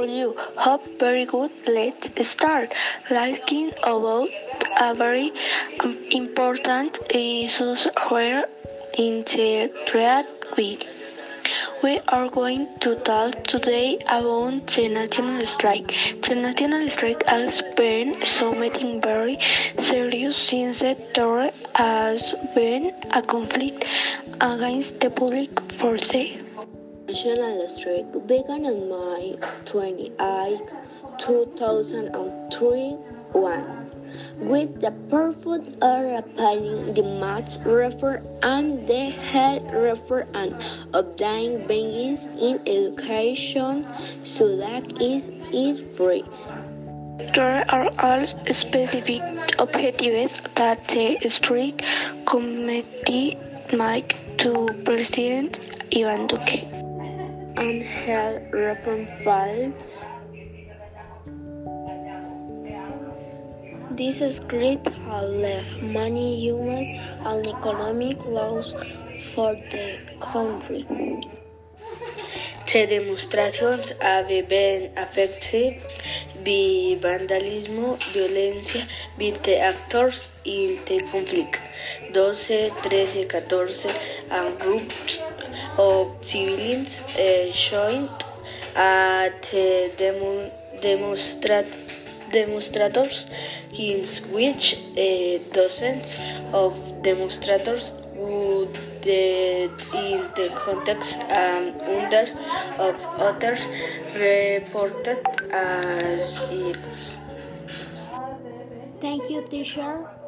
are you? Hope very good. Let's start. Learning about a very um, important issue here in the thread week. We are going to talk today about the national strike. The national strike has been something very serious since there has been a conflict against the public. National strike began on May 28, 2003 one, with the purpose of repealing the match refer and the head refer and obtaining benefits in education so that it is free. There are also specific objectives that the strike committee make to President Ivan Duque. Reform files This script has left many human and economic loss for the country. The demonstrations have been affected by vandalism, violencia by the actors in the conflict. 12, 13, 14 and groups of civilians uh, joined at the demo, demonstrat demonstrators, in which uh, dozens of demonstrators would in the context and hundreds of others reported as is. Thank you, teacher.